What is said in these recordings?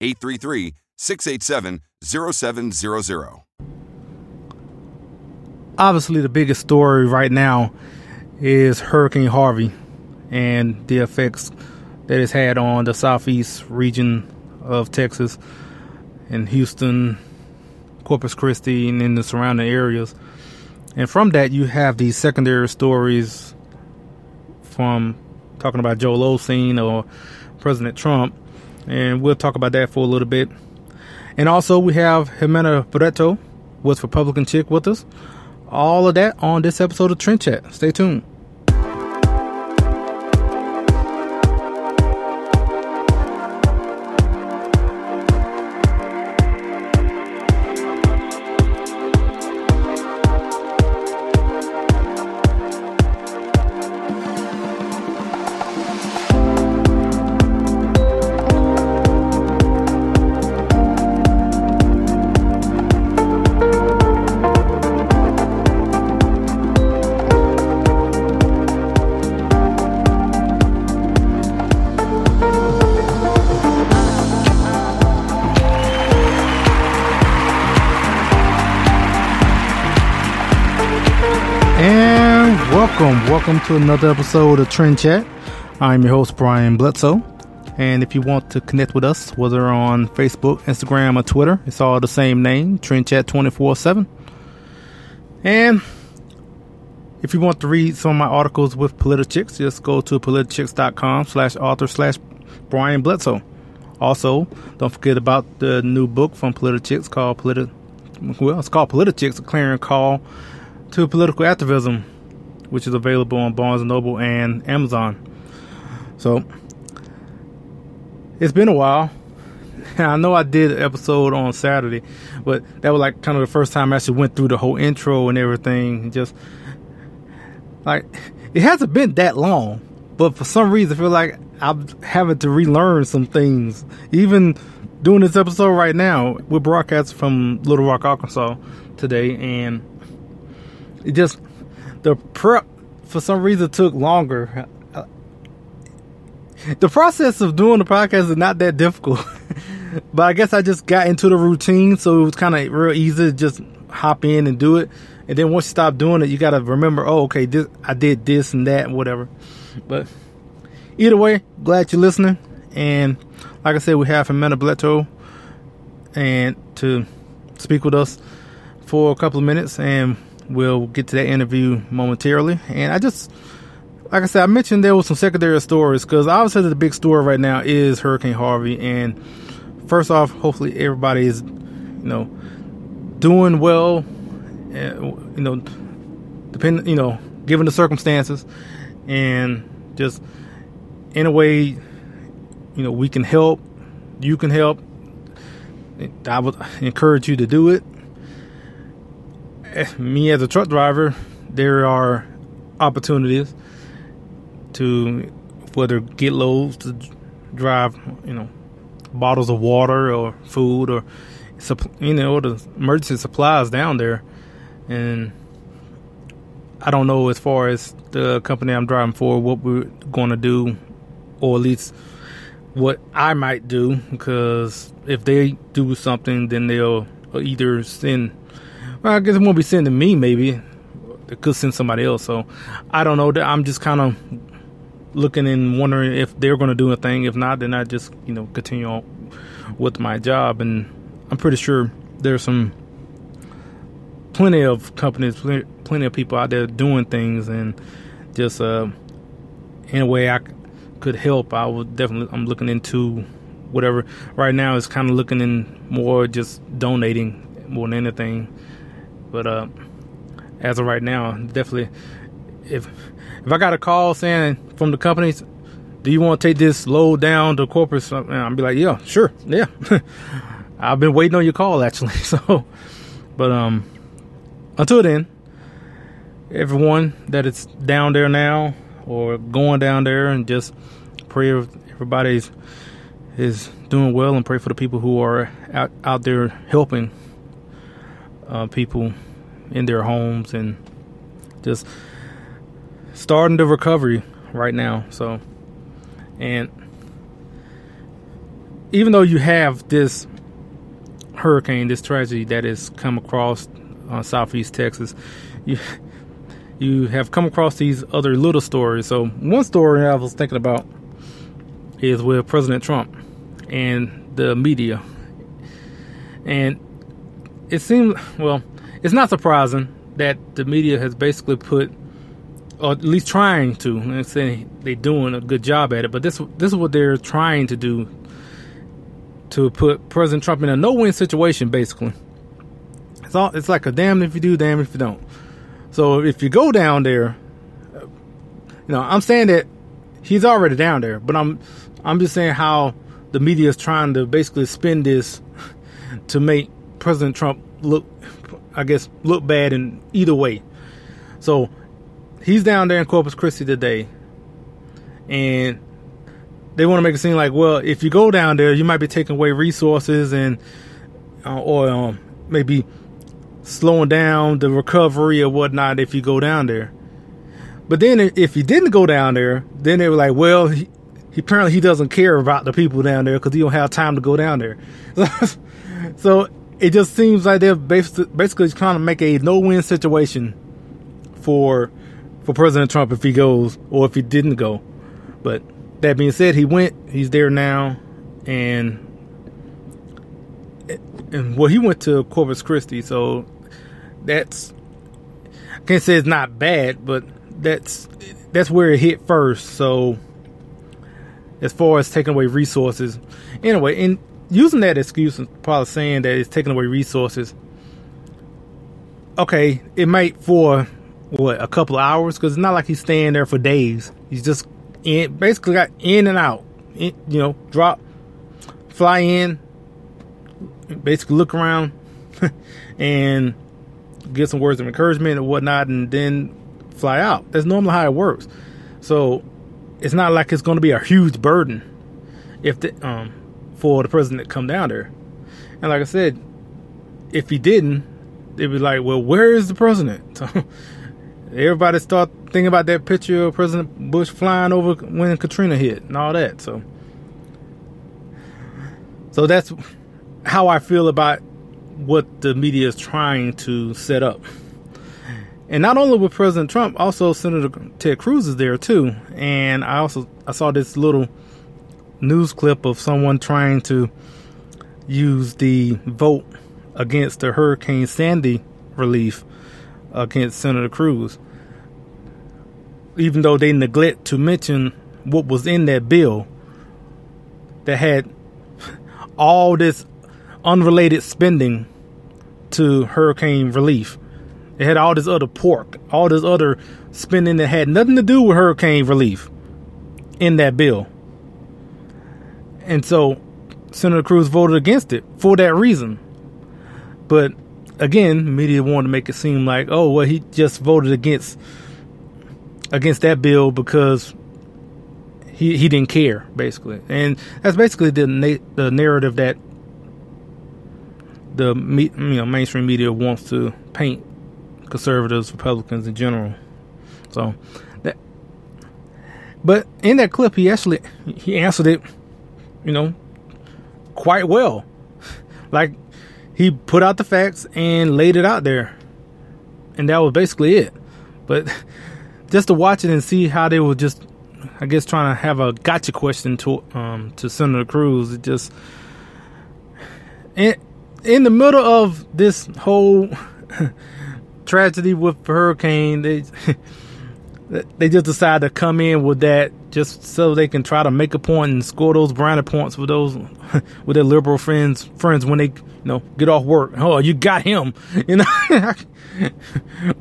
833 687 0700. Obviously, the biggest story right now is Hurricane Harvey and the effects that it's had on the southeast region of Texas and Houston, Corpus Christi, and in the surrounding areas. And from that, you have these secondary stories from talking about Joel Osteen or President Trump. And we'll talk about that for a little bit. And also, we have Ximena Barreto with Republican Chick with us. All of that on this episode of Trend Chat. Stay tuned. Welcome, welcome to another episode of Trend Chat. I'm your host, Brian Bledsoe. And if you want to connect with us, whether on Facebook, Instagram, or Twitter, it's all the same name, Trend Chat 24 7. And if you want to read some of my articles with Politichicks, just go to politichicks.com slash author slash Brian Bledsoe. Also, don't forget about the new book from Politichicks called Politi- well, it's called Politichicks, a clarion call to political activism, which is available on Barnes and Noble and Amazon. So it's been a while. I know I did an episode on Saturday, but that was like kind of the first time I actually went through the whole intro and everything. Just like it hasn't been that long, but for some reason I feel like I'm having to relearn some things. Even doing this episode right now, we're broadcasting from Little Rock, Arkansas today, and it just the prep for some reason took longer. The process of doing the podcast is not that difficult, but I guess I just got into the routine, so it was kind of real easy to just hop in and do it. And then once you stop doing it, you got to remember, oh, okay, this I did this and that and whatever. But either way, glad you're listening. And like I said, we have Ximena Barreto and to speak with us for a couple of minutes, and we'll get to that interview momentarily. And I just, like I said, I mentioned there was some secondary stories because obviously the big story right now is Hurricane Harvey. And first off, hopefully everybody is, you know, doing well, you know, depending, you know, given the circumstances, and just in a way, you know, we can help, you can help. I would encourage you to do it. Eh, me as a truck driver, there are opportunities to whether get loads to drive, you know, bottles of water or food or you know the emergency supplies down there, and I don't know as far as the company I'm driving for what we're going to do, or at least what I might do, because if they do something, then they'll either send. Well, I guess it won't be sent to me. Maybe they could send somebody else. So I don't know. I'm just kind of looking and wondering if they're going to do a thing. If not, then I just you know continue on with my job. And I'm pretty sure there's some plenty of companies, plenty, of people out there doing things, and just uh, in a way I could help. I would definitely. I'm looking into whatever. Right now, it's kind of looking in more just donating more than anything. But uh, as of right now, definitely if if I got a call saying from the companies, do you want to take this load down to corporate? I'll be like, yeah, sure, yeah. I've been waiting on your call actually. So, but um, until then, everyone that is down there now or going down there, and just pray everybody's is doing well, and pray for the people who are out out there helping uh, people in their homes and just starting the recovery right now. So, and even though you have this hurricane, this tragedy that has come across uh, southeast Texas, you you have come across these other little stories. So, one story I was thinking about is with President Trump and the media, and it seems well, it's not surprising that the media has basically put or at least trying to. And say they're doing a good job at it, but this this is what they're trying to do to put President Trump in a no-win situation. Basically, it's all it's like a damn if you do, damn if you don't. So if you go down there, you know, I'm saying that he's already down there, but I'm I'm just saying how the media is trying to basically spin this to make President Trump look, I guess, look bad in either way. So he's down there in Corpus Christi today, and they want to make it seem like, well, if you go down there, you might be taking away resources and uh, or um, maybe slowing down the recovery or whatnot if you go down there. But then if he didn't go down there, then they were like, well, he, he apparently he doesn't care about the people down there because he don't have time to go down there. so it just seems like they're basically, trying to make a no-win situation for for President Trump if he goes or if he didn't go. But that being said, he went. He's there now, and and well, he went to Corpus Christi, so that's I can't say it's not bad, but that's that's where it hit first. So as far as taking away resources, anyway, and using that excuse and probably saying that it's taking away resources. Okay, it might for what a couple hours because it's not like he's staying there for days. He's just in, basically got in and out. In, you know, drop, fly in, basically look around, and get some words of encouragement and whatnot, and then fly out. That's normally how it works. So it's not like it's going to be a huge burden if the, um for the president to come down there. And like I said, if he didn't, they'd be like, "Well, where is the president?" So everybody start thinking about that picture of President Bush flying over when Katrina hit and all that. So, so that's how I feel about what the media is trying to set up. And not only with President Trump, also Senator Ted Cruz is there too. And I also I saw this little news clip of someone trying to use the vote against the Hurricane Sandy relief against Senator Cruz, even though they neglect to mention what was in that bill that had all this unrelated spending to hurricane relief. It had all this other pork, all this other spending that had nothing to do with hurricane relief in that bill. And so Senator Cruz voted against it for that reason. But again, media wanted to make it seem like, oh, well, he just voted against against that bill because he he didn't care, basically, and that's basically the na- the narrative that the you know mainstream media wants to paint conservatives, Republicans in general. So that, but in that clip, he actually he answered it, you know, quite well. Like he put out the facts and laid it out there, and that was basically it. But just to watch it and see how they were just, I guess, trying to have a gotcha question to um to Senator Cruz, it just. In, in the middle of this whole tragedy with Hurricane, they they just decide to come in with that just so they can try to make a point and score those brownie points with those with their liberal friends friends when they you know get off work. Oh, you got him, you know.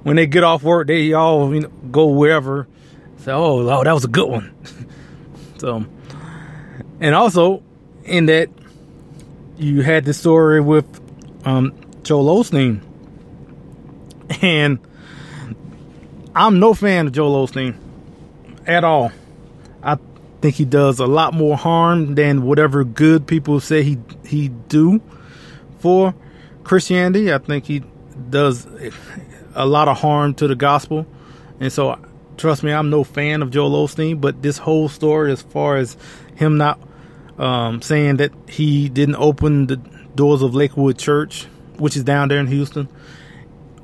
when they get off work, they all you know go wherever. Say, oh, oh, that was a good one. so, and also in that you had the story with um, Joel Osteen, and I'm no fan of Joel Osteen at all. I think he does a lot more harm than whatever good people say he he do for Christianity. I think he does a lot of harm to the gospel, and so trust me, I'm no fan of Joel Osteen. But this whole story, as far as him not um, saying that he didn't open the doors of Lakewood Church, which is down there in Houston.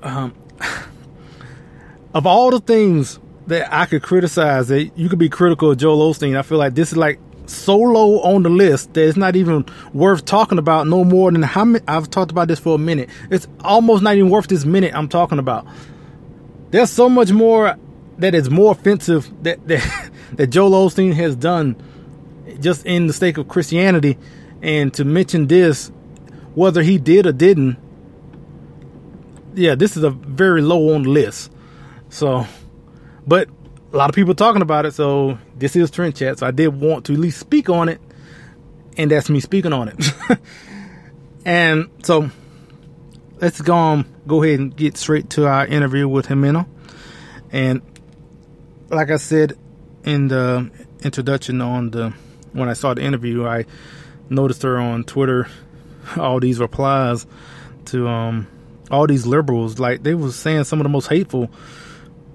Um, of all the things that I could criticize, that you could be critical of Joel Osteen, I feel like this is like so low on the list that it's not even worth talking about no more than how many, I've talked about this for a minute. It's almost not even worth this minute I'm talking about. There's so much more that is more offensive that that, that Joel Osteen has done just in the sake of Christianity. And to mention this, whether he did or didn't, yeah, this is a very low on the list. So, but a lot of people talking about it. So this is Trend Chat. So I did want to at least speak on it, and that's me speaking on it. and so let's go on, go ahead and get straight to our interview with Ximena. And like I said in the introduction on the when I saw the interview, I noticed her on Twitter all these replies to um all these liberals like they was saying some of the most hateful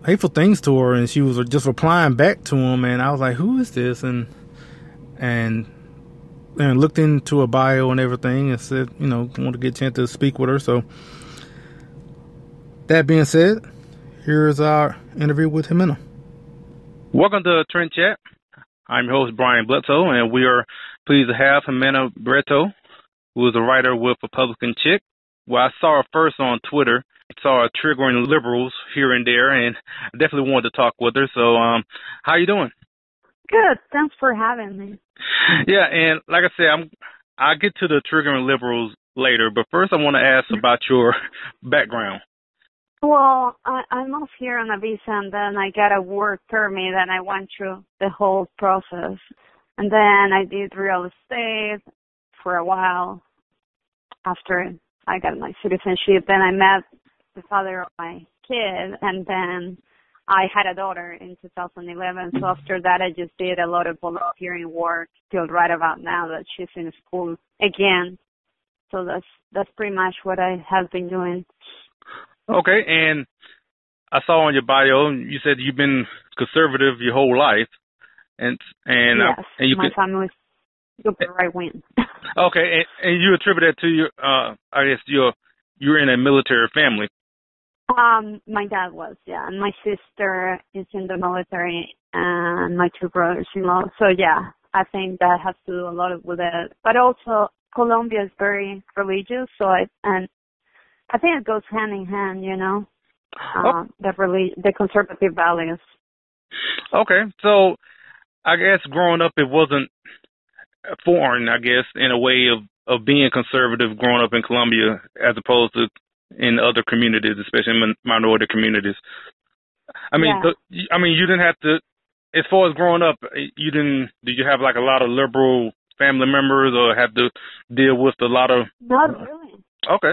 hateful things to her, and she was just replying back to him, and I was like, "Who is this?" and and and looked into her bio and everything, and said, you know, want to get a chance to speak with her. So that being said, here is our interview with Ximena. Welcome to Trend Chat. I'm your host Brian Bledsoe, and we are pleased to have Ximena Barreto, who is a writer with Republican Chick. Well, I saw her first on Twitter saw triggering liberals here and there, and I definitely wanted to talk with her. So, um, how you doing? Good. Thanks for having me. Yeah, and like I said, I'm I'll get to the triggering liberals later, but first I want to ask about your background. Well, I, I moved here on a visa, and then I got a work permit, and I went through the whole process. And then I did real estate for a while after I got my citizenship. Then I met the father of my kid, and then I had a daughter in 2011. So after that, I just did a lot of volunteering work till right about now that she's in school again. So that's that's pretty much what I have been doing. Okay, and I saw on your bio you said you've been conservative your whole life, and and yes, uh, and you my family's super right wing. okay, and, and you attribute that to your uh I guess your you're in a military family. Um, my dad was, yeah, and my sister is in the military, and my two brothers-in-law. So yeah, I think that has to do a lot with it. But also, Colombia is very religious, so I and I think it goes hand in hand, you know, uh, Oh. the relig- the conservative values. Okay, so I guess growing up it wasn't foreign, I guess, in a way of of being conservative growing up in Colombia as opposed to in other communities, especially in minority communities. I mean, Yeah. the, I mean, you didn't have to. As far as growing up, you didn't. Did you have like a lot of liberal family members, or have to deal with a lot of? Not really. Okay,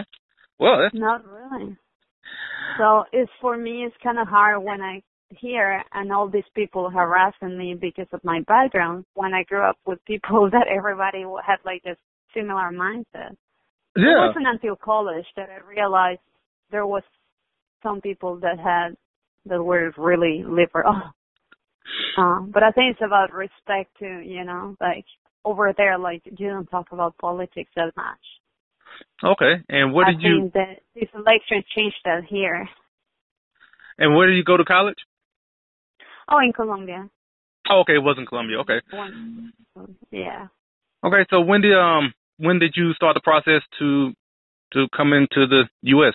well, that's, Not really. So it's for me. It's kind of hard when I hear and all these people harassing me because of my background. When I grew up with people that everybody had like a similar mindset. It wasn't until college that I realized there was some people that had that were really liberal. Um, but I think it's about respect too, you know, like over there, like you don't talk about politics that much. okay. And what I did you? think that this election changed that here. And where did you go to college? Oh, in Colombia. Oh, okay, it wasn't Columbia. Okay, One, yeah. okay. So when did um when did you start the process to to come into the U.S.?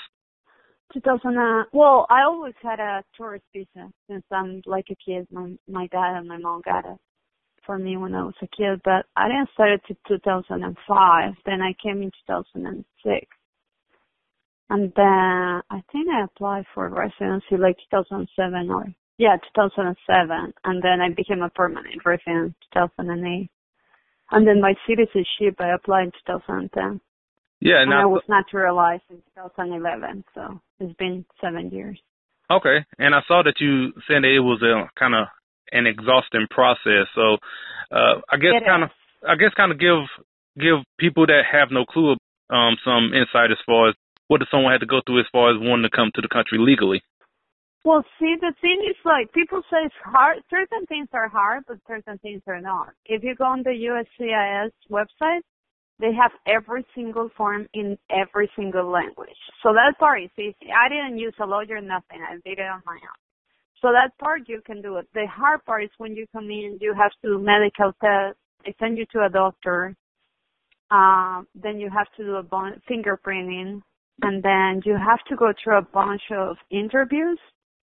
2000. Uh, well, I always had a tourist visa since I'm like a kid. My my dad and my mom got it for me when I was a kid, but I didn't start it to 2005. Then I came in 2006, and then I think I applied for residency like 2007 or yeah 2007, and then I became a permanent resident 2008. And then my citizenship I applied in 2010. Yeah, And now I was naturalized in 2011, so it's been seven years. Okay, and I saw that you said that it was a kind of an exhausting process. So, uh, I guess kind of. I guess kind of give give people that have no clue um, some insight as far as what does someone have to go through as far as wanting to come to the country legally. Well, see, the thing is like people say it's hard. Certain things are hard, but certain things are not. If you go on the USCIS website, they have every single form in every single language. So that part is easy. I didn't use a lawyer, nothing. I did it on my own. So that part you can do it. The hard part is when you come in, you have to do medical test. They send you to a doctor. Um, then you have to do a bon- fingerprinting, and then you have to go through a bunch of interviews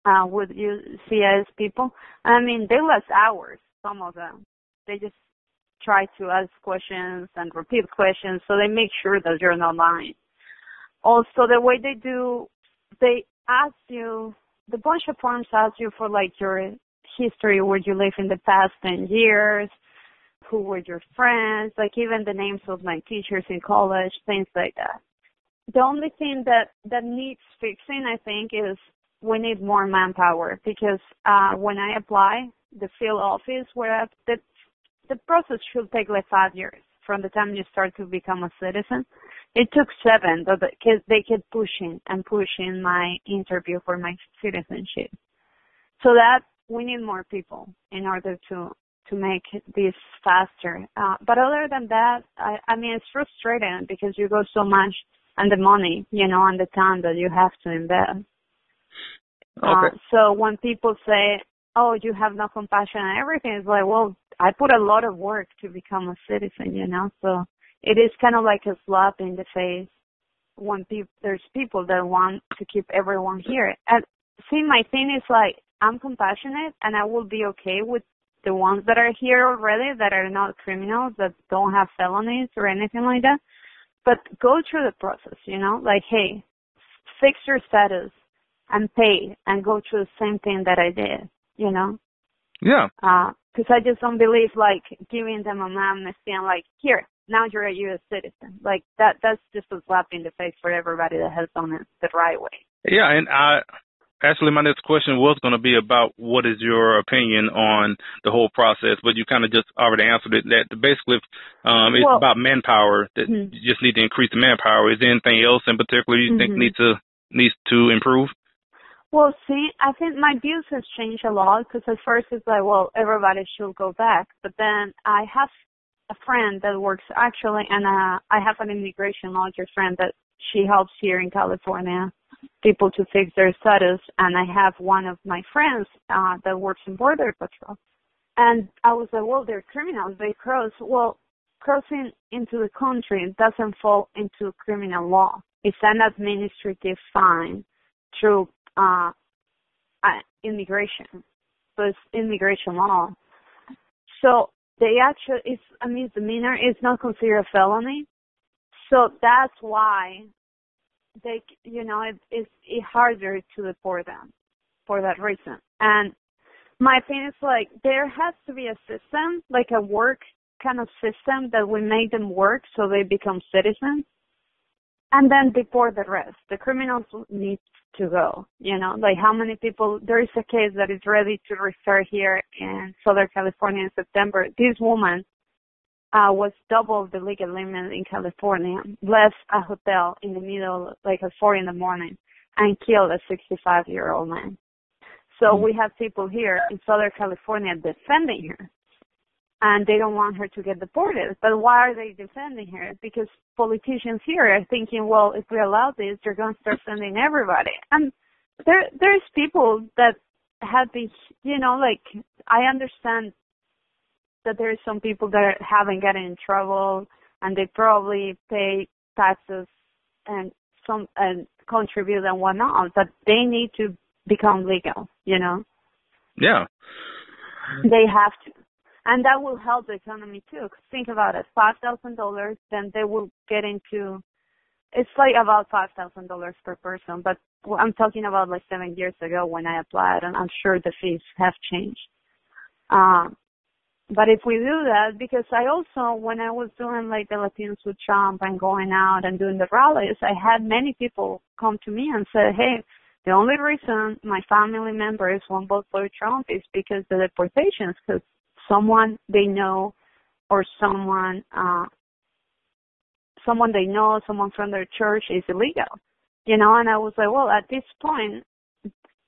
uh, with UCS people. I mean, they last hours. Some of them. They just try to ask questions and repeat questions, so they make sure that you're not lying. Also, the way they do, they ask you the bunch of forms ask you for like your history, where you live in the past 10 years, who were your friends, like even the names of my teachers in college, things like that. The only thing that, that needs fixing, I think, is we need more manpower because, uh, when I apply, the field office where I, the, the process should take like five years from the time you start to become a citizen. It took seven, but the they kept pushing and pushing my interview for my citizenship. So that we need more people in order to to make this faster. Uh, but other than that, I, I mean, it's frustrating because you go so much and the money, you know, and the time that you have to invest. Uh, so when people say, "Oh, you have no compassion and everything," it's like, well, I put a lot of work to become a citizen, you know. So it is kind of like a slap in the face when people there's people that want to keep everyone here. And see, my thing is like I'm compassionate, and I will be okay with the ones that are here already that are not criminals that don't have felonies or anything like that. But go through the process, you know, like hey, fix your status and pay and go through the same thing that I did, you know. Yeah. Because I just don't believe like giving them an amnesty and like here now you're a U.S. citizen. Like that that's just a slap in the face for everybody that has done it the right way. Yeah, and I actually my next question was going to be about what is your opinion on the whole process, but you kind of just already answered it. That basically um, it's Well- about manpower. That Mhm. you just need to increase the manpower. Is there anything else in particular you think Mhm. needs to needs to improve? Well, see, I think my views has changed a lot because at first it's like, well, everybody should go back, but then I have a friend that works actually, and uh, I have an immigration lawyer friend that she helps here in California people to fix their status, and I have one of my friends uh, that works in border patrol, and I was like, well, they're criminals, they cross. Well, crossing into the country doesn't fall into criminal law. It's an administrative fine through uh, immigration, so it's immigration law. So they actually, it's a misdemeanor. It's not considered a felony. So that's why they, you know, it, it's it harder to deport them for that reason. And my opinion is like there has to be a system, like a work kind of system that will make them work so they become citizens. And then deport the rest. The criminals need to go. You know, like how many people, there is a case that is ready to refer here in Southern California in September. This woman uh, was double the legal limit in California, left a hotel in the middle, like at four in the morning, and killed a 65 year old man. So mm-hmm. we have people here in Southern California defending her. And they don't want her to get deported. But why are they defending her? Because politicians here are thinking, well, if we allow this, they're going to start sending everybody. And there, there's people that have these, you know, like, I understand that there's some people that haven't gotten in trouble and they probably pay taxes and some, and contribute and whatnot, but they need to become legal, you know? Yeah. They have to. And that will help the economy too. Think about it. $5,000, then they will get into, it's like about $5,000 per person, but I'm talking about like seven years ago when I applied and I'm sure the fees have changed. Um, but if we do that, because I also, when I was doing like the Latinos with Trump and going out and doing the rallies, I had many people come to me and say, hey, the only reason my family members won't vote for Trump is because the deportations, because someone they know or someone uh someone they know, someone from their church is illegal. You know, and I was like, well, at this point,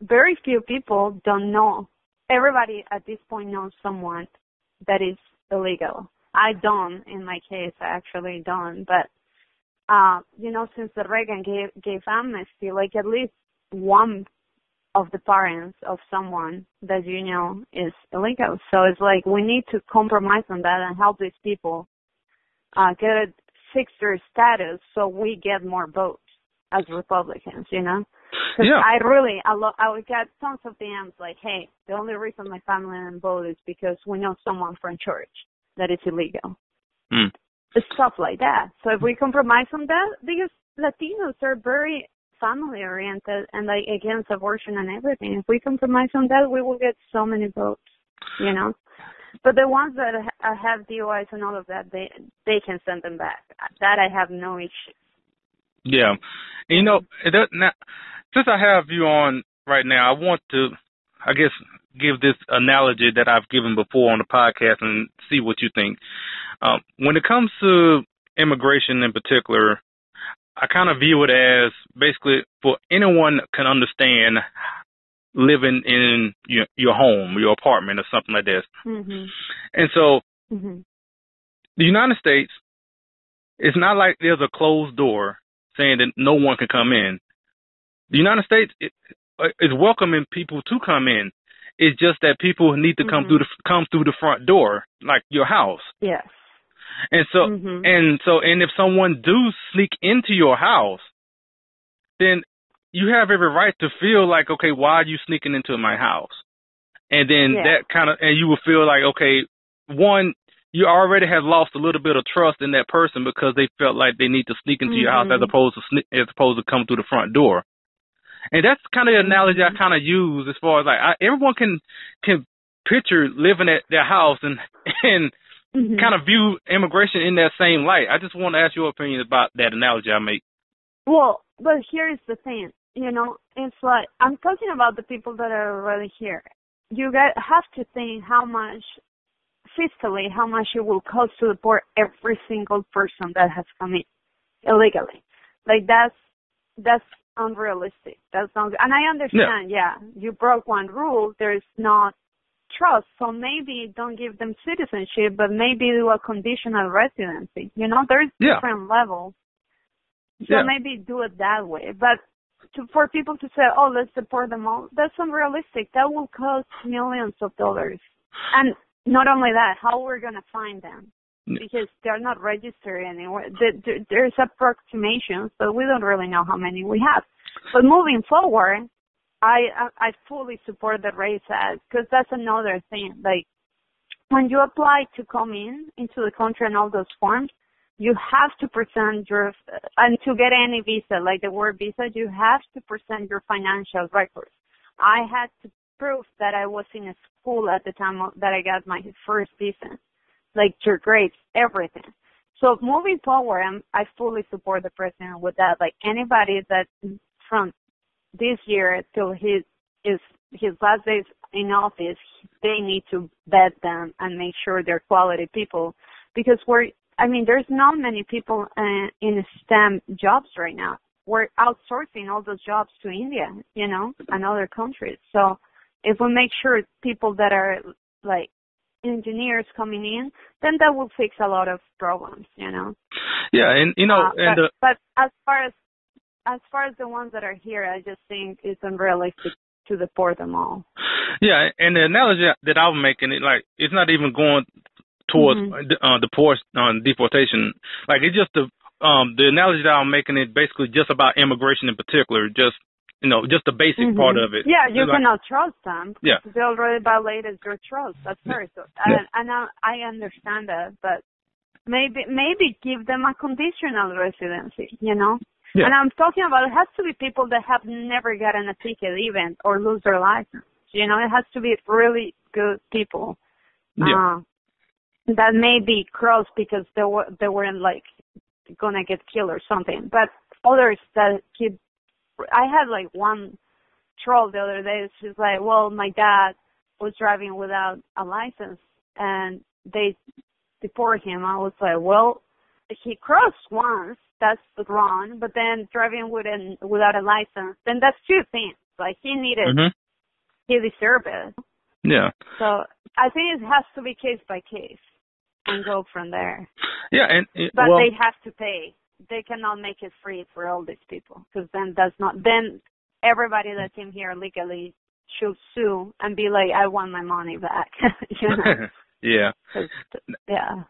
very few people don't know. Everybody at this point knows someone that is illegal. I don't, in my case, I actually don't. But, uh, you know, since the Reagan gave, gave amnesty, like at least one of the parents of someone that you know is illegal. So it's like we need to compromise on that and help these people uh, get a fix their status so we get more votes as Republicans, you know? Yeah. I really, I, lo- I would get tons of DMs like, hey, the only reason my family didn't vote is because we know someone from church that is illegal. Mm. Stuff like that. So if we compromise on that, because Latinos are very family oriented and like against abortion and everything. If we compromise on that, we will get so many votes, you know. But the ones that have DUIs and all of that, they they can send them back. That I have no issue. Yeah, you know, now, since I have you on right now, I want to, I guess, give this analogy that I've given before on the podcast and see what you think. Um, when it comes to immigration in particular, I kind of view it as basically for anyone can understand living in your, your home, your apartment, or something like this. Mm-hmm. And so, mm-hmm. the United States, it's not like there's a closed door saying that no one can come in. The United States is welcoming people to come in. It's just that people need to come mm-hmm. through the come through the front door, like your house. Yes. And so, mm-hmm. and so, and if someone do sneak into your house, then you have every right to feel like, okay, why are you sneaking into my house? And then yeah. that kind of, and you will feel like, okay, one, you already have lost a little bit of trust in that person because they felt like they need to sneak into mm-hmm. your house as Mm-hmm. opposed to sne- as opposed to come through the front door. And that's kind of the analogy Mm-hmm. I kind of use as far as like I, everyone can can picture living at their house and and mm-hmm. kind of view immigration in that same light. I just want to ask your opinion about that analogy I make. Well, but here's the thing. You know, it's like I'm talking about the people that are already here. You guys have to think how much fiscally, how much it will cost to deport every single person that has come in illegally. Like that's that's unrealistic. That's not. And I understand. Yeah, you broke one rule. There's not trust. So maybe don't give them citizenship, but maybe do a conditional residency. You know, there's Yeah. different levels. So Yeah. maybe do it that way. But to, for people to say, oh, let's deport them all, that's unrealistic. That will cost millions of dollars. And not only that, how we're going to find them. Because they're not registered anywhere. There- there- There's approximations, but we don't really know how many we have. But moving forward, I I fully support the RAISE Act because that's another thing. Like when you apply to come in into the country and all those forms, you have to present your and to get any visa, like the word visa, you have to present your financial records. I had to prove that I was in a school at the time that I got my first visa, like your grades, everything. So moving forward, I'm, I fully support the president with that. Like anybody that from this year till his his his last days in office, they need to vet them and make sure they're quality people because we're I mean, there's not many people uh, in STEM jobs right now. We're outsourcing all those jobs to India, you know, and other countries. So if we make sure people that are like engineers coming in, then that will fix a lot of problems, you know. Yeah, and you know, uh, and but, the, but as far as as far as the ones that are here, I just think it's unrealistic to deport them all. Yeah, and the analogy that I'm making, it like it's not even going towards mm-hmm. uh, deport uh, deportation. Like it's just the um the analogy that I'm making it basically just about immigration in particular, just you know, just the basic mm-hmm. part of it. Yeah, you like, cannot trust them. Yeah. They already violated your trust. That's first. So, yeah. And, and I, I understand that, but maybe maybe give them a conditional residency, you know? Yeah. And I'm talking about it has to be people that have never gotten a ticket even or lose their license. You know, it has to be really good people. Yeah. Uh, that may be cross because they were they weren't like gonna get killed or something. But others that keep I had like one troll the other day. She's like, "Well, my dad was driving without a license, and they deported him." I was like, "Well, he crossed once. That's wrong. But then driving with an, without a license, then that's two things. Like he needed, mm-hmm. he deserved it. Yeah. So I think it has to be case by case and go from there. Yeah, and it, but well, they have to pay. They cannot make it free for all these people because then that's not. Then everybody that came here legally should sue and be like, "I want my money back." you know? yeah. Yeah.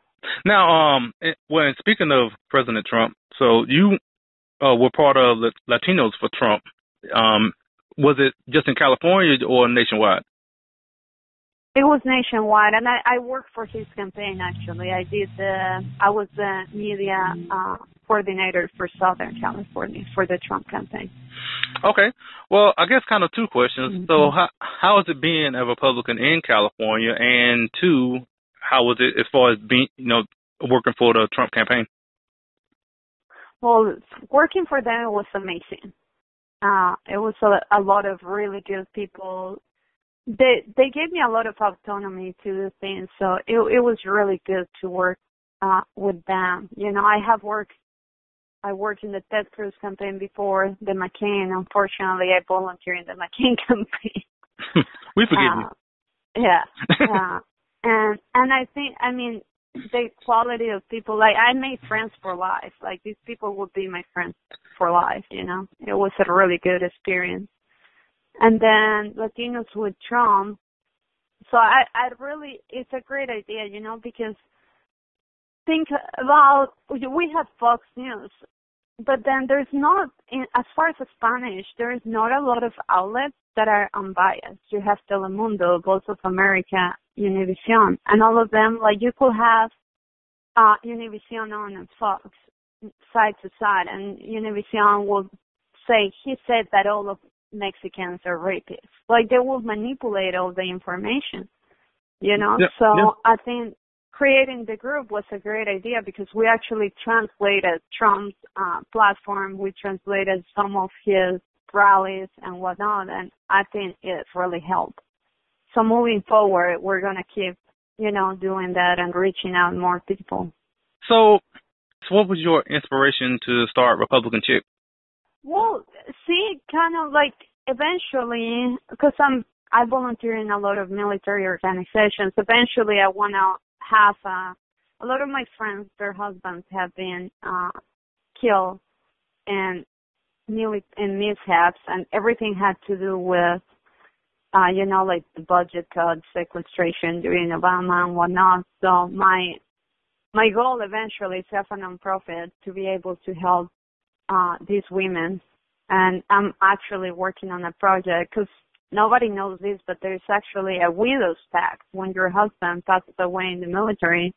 Now, um, when speaking of President Trump, so you uh, were part of Latinos for Trump. Um, was it just in California or nationwide? It was nationwide, and I, I worked for his campaign. Actually, I did. The, I was the media uh, coordinator for Southern California for the Trump campaign. Okay. Well, I guess kind of two questions. Mm-hmm. So, how how is it being a Republican in California, and two, how was it as far as being, you know, working for the Trump campaign? Well, working for them was amazing. Uh, it was a, a lot of really good people they they gave me a lot of autonomy to do things, so it it was really good to work uh with them. You know, I have worked I worked in the Ted Cruz campaign before the McCain. Unfortunately, I volunteered in the McCain campaign. we forgive uh, you. Yeah, uh, and and I think I mean the quality of people. Like I made friends for life. Like these people would be my friends for life. You know, it was a really good experience and then Latinos with Trump. So I, I really, it's a great idea, you know, because think about, we have Fox News, but then there's not, in, as far as Spanish, there is not a lot of outlets that are unbiased. You have Telemundo, Voice of America, Univision, and all of them, like you could have uh, Univision on and Fox side to side, and Univision will say, he said that all of Mexicans are rapists. Like they will manipulate all the information, you know. So. I think creating the group was a great idea because we actually translated Trump's uh, platform. We translated some of his rallies and whatnot, and I think it really helped. So moving forward, we're gonna keep, you know, doing that and reaching out more people. So, so what was your inspiration to start Republican Chick? Well, see, kind of like eventually, because I'm I volunteer in a lot of military organizations. Eventually, I want to have a. A lot of my friends, their husbands have been uh killed and in mishaps, and everything had to do with, uh, you know, like the budget cuts, sequestration during Obama and whatnot. So my my goal eventually is have a nonprofit to be able to help uh, these women, and I'm actually working on a project because nobody knows this, but there's actually a widow's tax when your husband passes away in the military.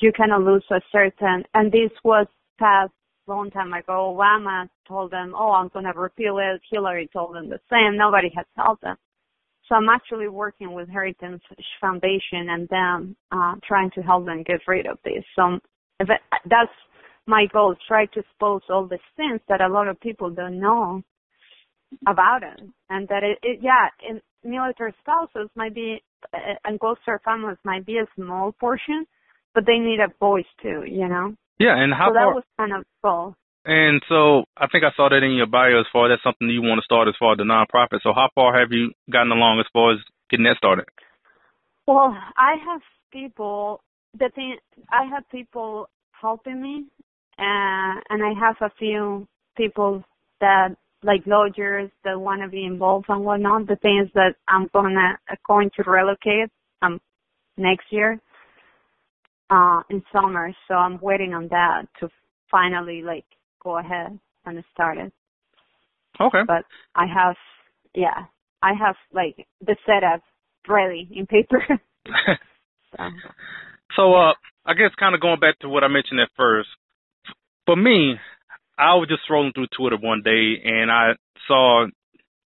you cannot lose a certain, and this was passed long time ago. Obama told them, oh, I'm going to repeal it. Hillary told them the same. Nobody has told them. So I'm actually working with Heritage Foundation and them, uh, trying to help them get rid of this. So that's my goal, try to expose all the things that a lot of people don't know about it. And that it, it yeah, in military spouses might be, uh, and Gold Star families might be a small portion, but they need a voice too, you know? Yeah, and how so far, that was kind of cool. And so I think I saw that in your bio as far as that's something you want to start as far as the nonprofit. So how far have you gotten along as far as getting that started? Well, I have people the thing I have people helping me and and I have a few people that like lawyers that want to be involved and whatnot. The thing is that I'm gonna going to relocate um next year uh in summer, so I'm waiting on that to finally like go ahead and start it. Okay. But I have, yeah, I have like the setup ready in paper. so. so, uh, I guess kind of going back to what I mentioned at first. For me, I was just scrolling through Twitter one day and I saw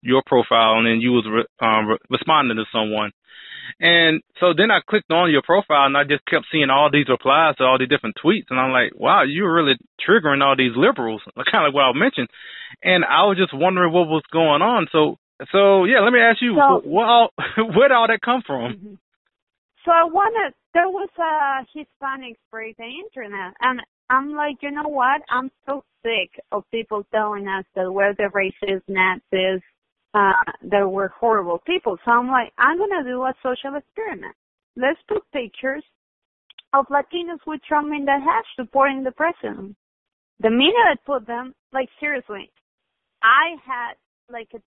your profile and then you was re- um, re- responding to someone and so then I clicked on your profile and I just kept seeing all these replies to all these different tweets. And I'm like, wow, you're really triggering all these liberals, kind of like what I mentioned. And I was just wondering what was going on. So, so yeah, let me ask you, so, what all, where did all that come from? Mm-hmm. So I wanted, there was a Hispanics break the internet and I'm like, you know what? I'm so sick of people telling us that we're the racist Nazis uh, that were horrible people. So I'm like, I'm gonna do a social experiment. Let's put pictures of Latinos with Trump in the hat supporting the president. The minute I put them, like seriously, I had like a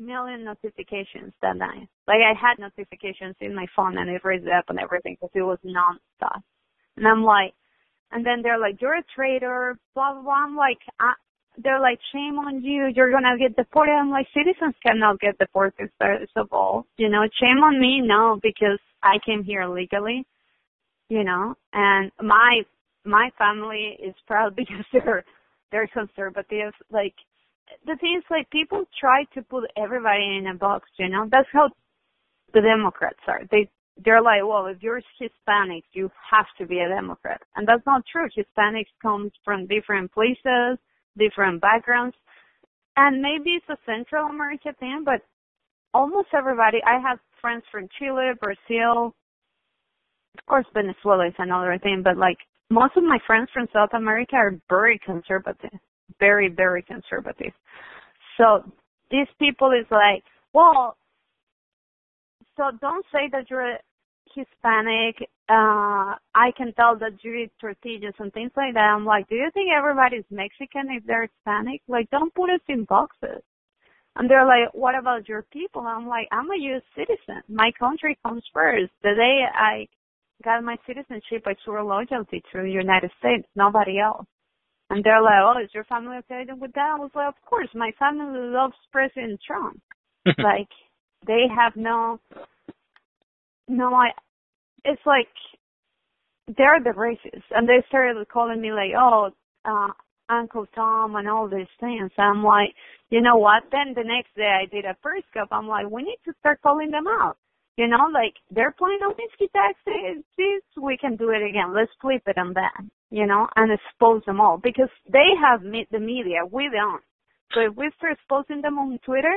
million notifications that night. Like I had notifications in my phone and it raised up and everything because it was nonstop. And I'm like, and then they're like, you're a traitor, blah, blah, blah. I'm like, they're like, shame on you, you're gonna get deported. I'm like, citizens cannot get deported first of all. You know, shame on me, no, because I came here legally. You know, and my my family is proud because they're they're conservative. Like the thing is, like people try to put everybody in a box. You know, that's how the Democrats are. They they're like, well, if you're Hispanic, you have to be a Democrat, and that's not true. Hispanics comes from different places different backgrounds. And maybe it's a Central America thing, but almost everybody, I have friends from Chile, Brazil, of course Venezuela is another thing, but like most of my friends from South America are very conservative, very, very conservative. So these people is like, well, so don't say that you're Hispanic, uh, I can tell that you eat tortillas and things like that. I'm like, do you think everybody's Mexican if they're Hispanic? Like, don't put us in boxes. And they're like, what about your people? I'm like, I'm a U.S. citizen. My country comes first. The day I got my citizenship, I swore loyalty to the United States, nobody else. And they're like, oh, is your family okay with that? I was like, of course, my family loves President Trump. like, they have no no, I. It's like they're the racists, and they started calling me like, oh, uh, Uncle Tom, and all these things. I'm like, you know what? Then the next day I did a first Periscope. I'm like, we need to start calling them out. You know, like they're playing on whiskey taxes. We can do it again. Let's flip it on that. You know, and expose them all because they have the media. We don't. So if we start exposing them on Twitter,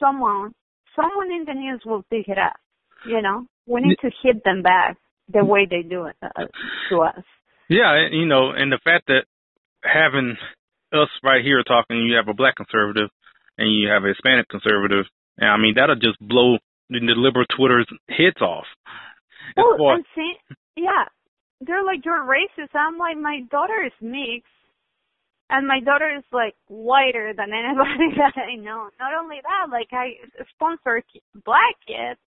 someone, someone in the news will pick it up. You know, we need to hit them back the way they do it uh, to us. Yeah, you know, and the fact that having us right here talking, you have a black conservative and you have a Hispanic conservative, and I mean that'll just blow the liberal Twitter's heads off. Well, far- and see, yeah, they're like you're racist. I'm like my daughter is mixed, and my daughter is like whiter than anybody that I know. Not only that, like I sponsor black kids,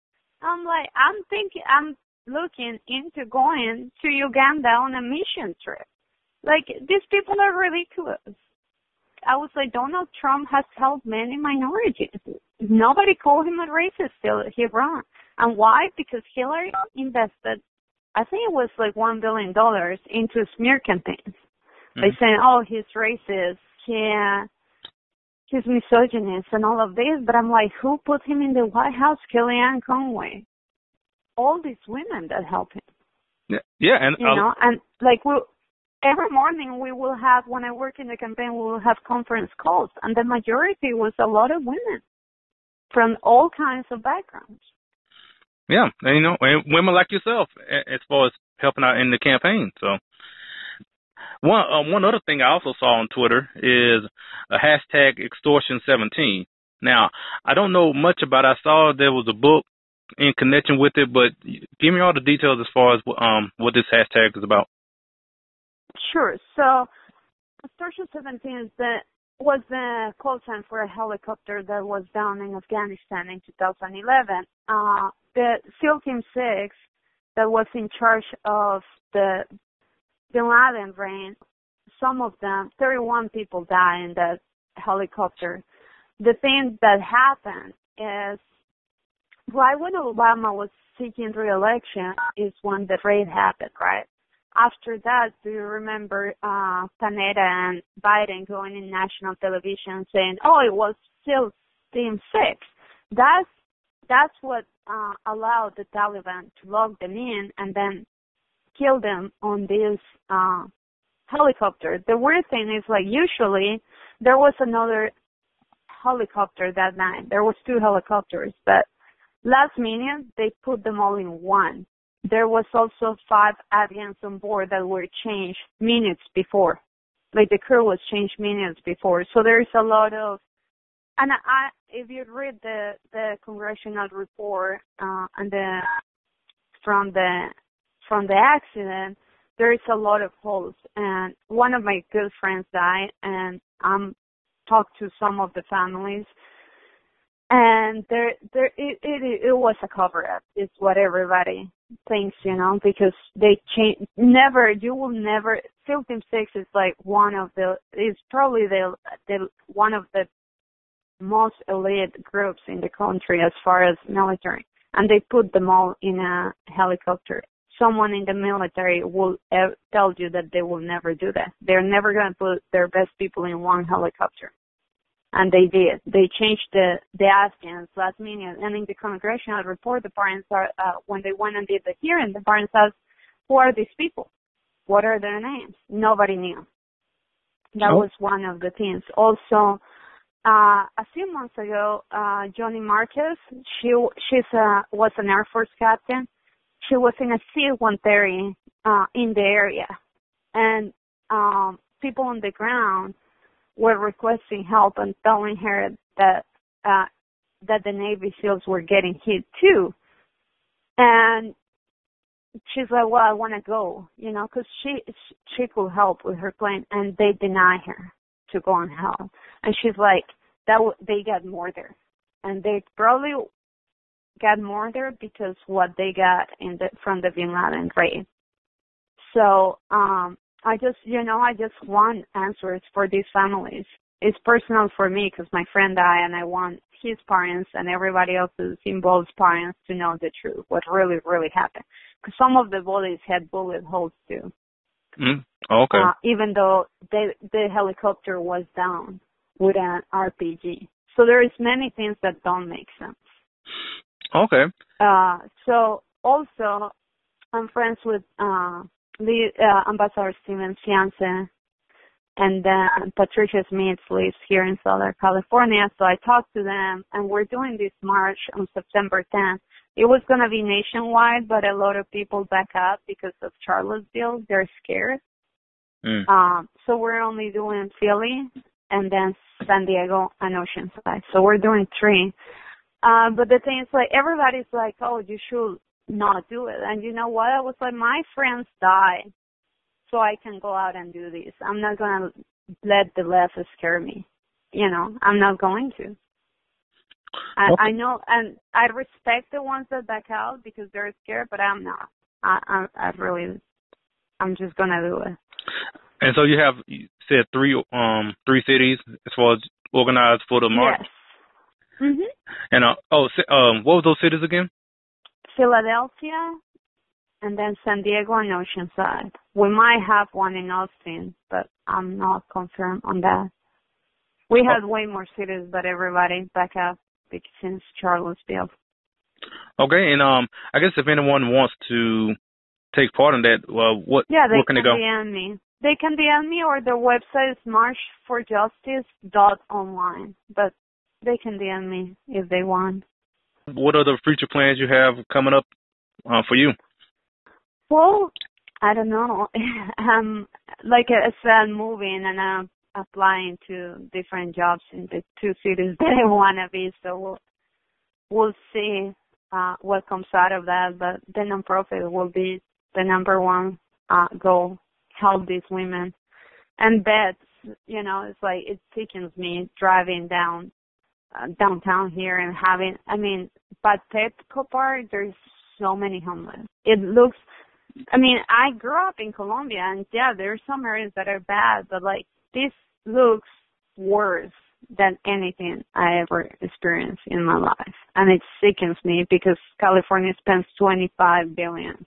I'm like, I'm thinking, I'm looking into going to Uganda on a mission trip. Like, these people are ridiculous. I was like, Donald Trump has helped many minorities. Nobody called him a racist till he ran. And why? Because Hillary invested I think it was like one billion dollars into smear campaigns. Mm-hmm. By saying, "Oh, he's racist, he he's misogynist, and all of this," but I'm like, who put him in the White House? Kellyanne Conway. All these women that help him. Yeah, yeah, and you um, know, and like we every morning we will have when I work in the campaign we will have conference calls, and the majority was a lot of women from all kinds of backgrounds. Yeah, and, you know, and women like yourself, as far as helping out in the campaign. So, one uh, one other thing I also saw on Twitter is a hashtag extortion seventeen. Now, I don't know much about. It. I saw there was a book in connection with it, but give me all the details as far as um what this hashtag is about. Sure. So, extortion seventeen is the was the call sign for a helicopter that was down in Afghanistan in 2011. Uh, the SEAL Team 6 that was in charge of the Bin Laden brain, some of them, 31 people died in that helicopter. The thing that happened is why when Obama was seeking re-election is when the raid happened, right? After that, do you remember uh, Panetta and Biden going in national television saying, "Oh, it was SEAL Team Six? That's that's what uh, allowed the Taliban to lock them in and then kill them on this uh, helicopter. The weird thing is like usually there was another helicopter that night. There was two helicopters, but last minute they put them all in one. There was also five Afghans on board that were changed minutes before. Like the crew was changed minutes before. So there's a lot of and I, if you read the the congressional report uh, and the from the from the accident, there is a lot of holes. And one of my good friends died, and I'm talked to some of the families, and there there it it, it was a cover up. It's what everybody thinks, you know, because they change. Never, you will never. SEAL Team Six is like one of the. Is probably the the one of the most elite groups in the country as far as military, and they put them all in a helicopter. Someone in the military will tell you that they will never do that. They're never going to put their best people in one helicopter. And they did. They changed the, the Afghans last minute. And in the congressional report, the parents are, uh, when they went and did the hearing, the parents asked, who are these people? What are their names? Nobody knew. That was one of the things. Also, uh, a few months ago, uh, Joni Marquez, she she's a, was an Air Force captain. She was in a C-130 uh, in the area, and um, people on the ground were requesting help and telling her that uh, that the Navy SEALs were getting hit too. And she's like, "Well, I want to go," you know, because she she could help with her plane, and they deny her to go on help. And she's like, that w- they got murdered, and they probably got murdered because what they got in the from the Bin Laden raid. So um, I just, you know, I just want answers for these families. It's personal for me because my friend died, and I want his parents and everybody else's involved parents to know the truth, what really, really happened. Because some of the bodies had bullet holes too. Mm. Okay. Uh, even though the the helicopter was down with an RPG. So there is many things that don't make sense. Okay. Uh, so also, I'm friends with uh, the, uh, Ambassador Steven Fiance and then Patricia Smith lives here in Southern California. So I talked to them and we're doing this march on September 10th. It was going to be nationwide, but a lot of people back up because of Charlottesville. They're scared. Mm. Um, so we're only doing Philly and then San Diego and Oceanside. So we're doing three. Uh, but the thing is like everybody's like, oh, you should not do it. And you know what? I was like, my friends died so I can go out and do this. I'm not going to let the left scare me. You know, I'm not going to. I, okay. I know, and I respect the ones that back out because they're scared, but I'm not. I, I, I really, I'm just gonna do it. And so you have you said three um three cities as far as organized for the march. Yes. Mhm. And uh, oh um what were those cities again? Philadelphia and then San Diego and Oceanside. We might have one in Austin, but I'm not confirmed on that. We oh. had way more cities, but everybody back up since Charlottesville. Okay, and um, I guess if anyone wants to take part in that, well, what yeah, they where can, can they go? DM me. They can DM me, or the website is marchforjustice.online. But they can DM me if they want. What are the future plans you have coming up uh, for you? Well, I don't know. um, like I said, I'm moving and I'm applying to different jobs in the two cities that I want to be. So we'll, we'll see uh, what comes out of that. But the nonprofit will be the number one uh, goal, help these women. And beds, you know, it's like it sickens me driving down uh, downtown here and having, I mean, but Petco Park, there's so many homeless. It looks I mean, I grew up in Colombia, and yeah, there's some areas that are bad, but like this looks worse than anything I ever experienced in my life, and it sickens me because California spends 25 billion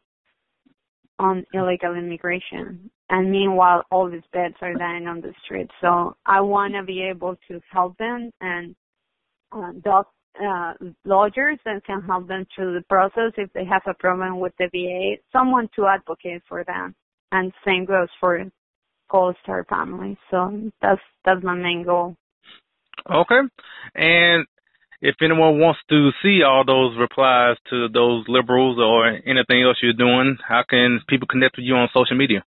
on illegal immigration, and meanwhile, all these beds are dying on the street. So I want to be able to help them and uh, doc uh, lawyers that can help them through the process if they have a problem with the VA, someone to advocate for them. And same goes for Gold Star family. So that's that's my main goal. Okay. And if anyone wants to see all those replies to those liberals or anything else you're doing, how can people connect with you on social media?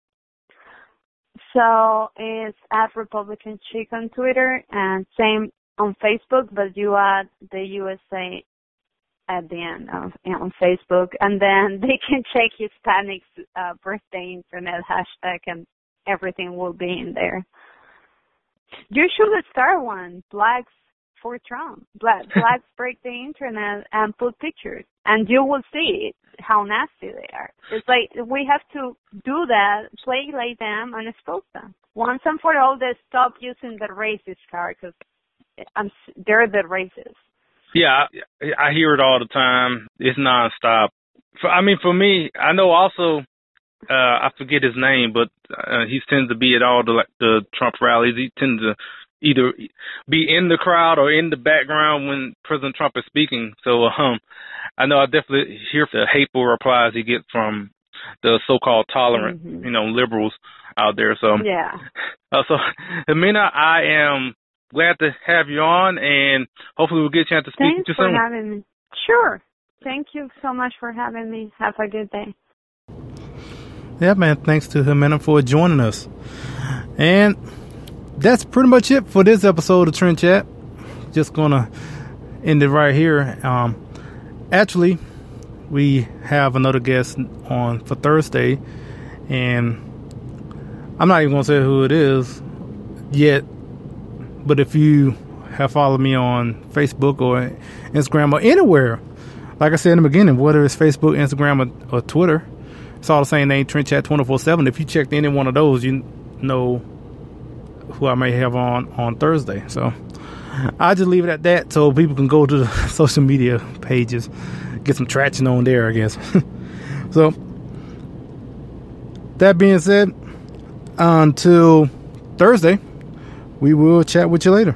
So it's at Republican Chick on Twitter and same on Facebook, but you add the USA at the end of on Facebook, and then they can check Hispanic's uh, birthday internet hashtag, and everything will be in there. You should start one, Blacks for Trump. Black, blacks break the internet and put pictures, and you will see how nasty they are. It's like we have to do that, plague them, and expose them once and for all. They stop using the racist card because I'm they're the races. Yeah, I, I hear it all the time. It's nonstop. For, I mean, for me, I know also. Uh, I forget his name, but uh, he tends to be at all the like the Trump rallies. He tends to either be in the crowd or in the background when President Trump is speaking. So um, I know I definitely hear the hateful replies he gets from the so-called tolerant, mm-hmm. you know, liberals out there. So yeah. Uh, so, Ximena, I am glad to have you on, and hopefully we'll get a chance to speak Thanks to you soon. for having me. Sure. Thank you so much for having me. Have a good day. Yeah, man. Thanks to Ximena for joining us. And that's pretty much it for this episode of Trend Chat. Just gonna end it right here. Um, actually, we have another guest on for Thursday, and I'm not even gonna say who it is yet but if you have followed me on Facebook or Instagram or anywhere, like I said in the beginning, whether it's Facebook, Instagram, or, or Twitter, it's all the same name, Trend Chat 24 7. If you checked any one of those, you know who I may have on on Thursday. So i just leave it at that so people can go to the social media pages, get some traction on there, I guess. so, that being said, until Thursday we will chat with you later.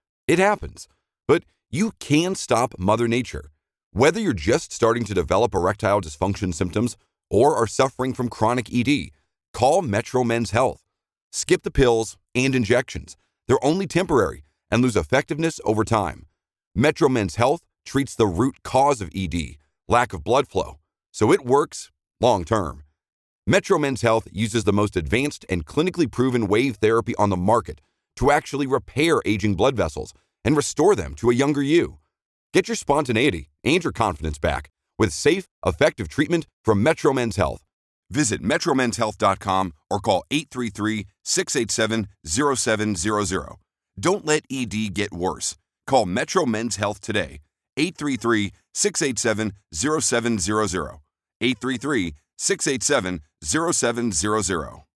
It happens. But you can stop Mother Nature. Whether you're just starting to develop erectile dysfunction symptoms or are suffering from chronic ED, call Metro Men's Health. Skip the pills and injections. They're only temporary and lose effectiveness over time. Metro Men's Health treats the root cause of ED, lack of blood flow, so it works long term. Metro Men's Health uses the most advanced and clinically proven wave therapy on the market to actually repair aging blood vessels and restore them to a younger you. Get your spontaneity and your confidence back with safe, effective treatment from Metro Men's Health. Visit MetroMen'sHealth.com or call 833-687-0700. Don't let ED get worse. Call Metro Men's Health today. 833-687-0700. 833-687-0700.